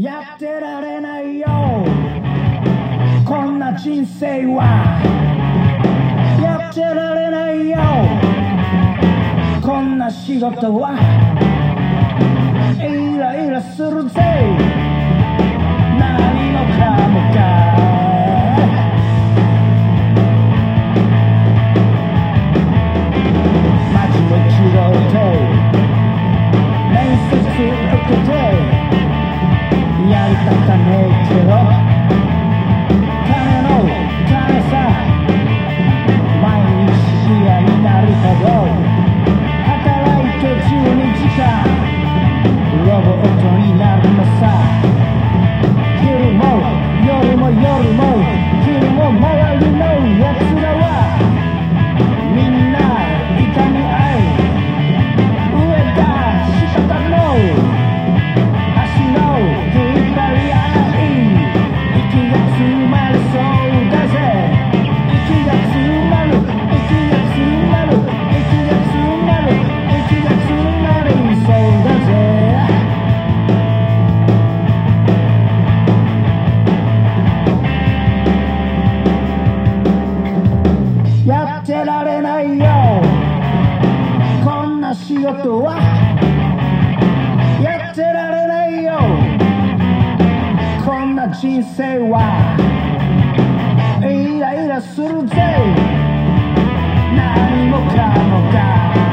やってられないよ。こんな人生はやってられないよ。こんな仕事はイライラするぜ。したロボットになるのさ昼も夜も夜も仕事はやってられないよ。こんな人生はイライラするぜ。何もかもか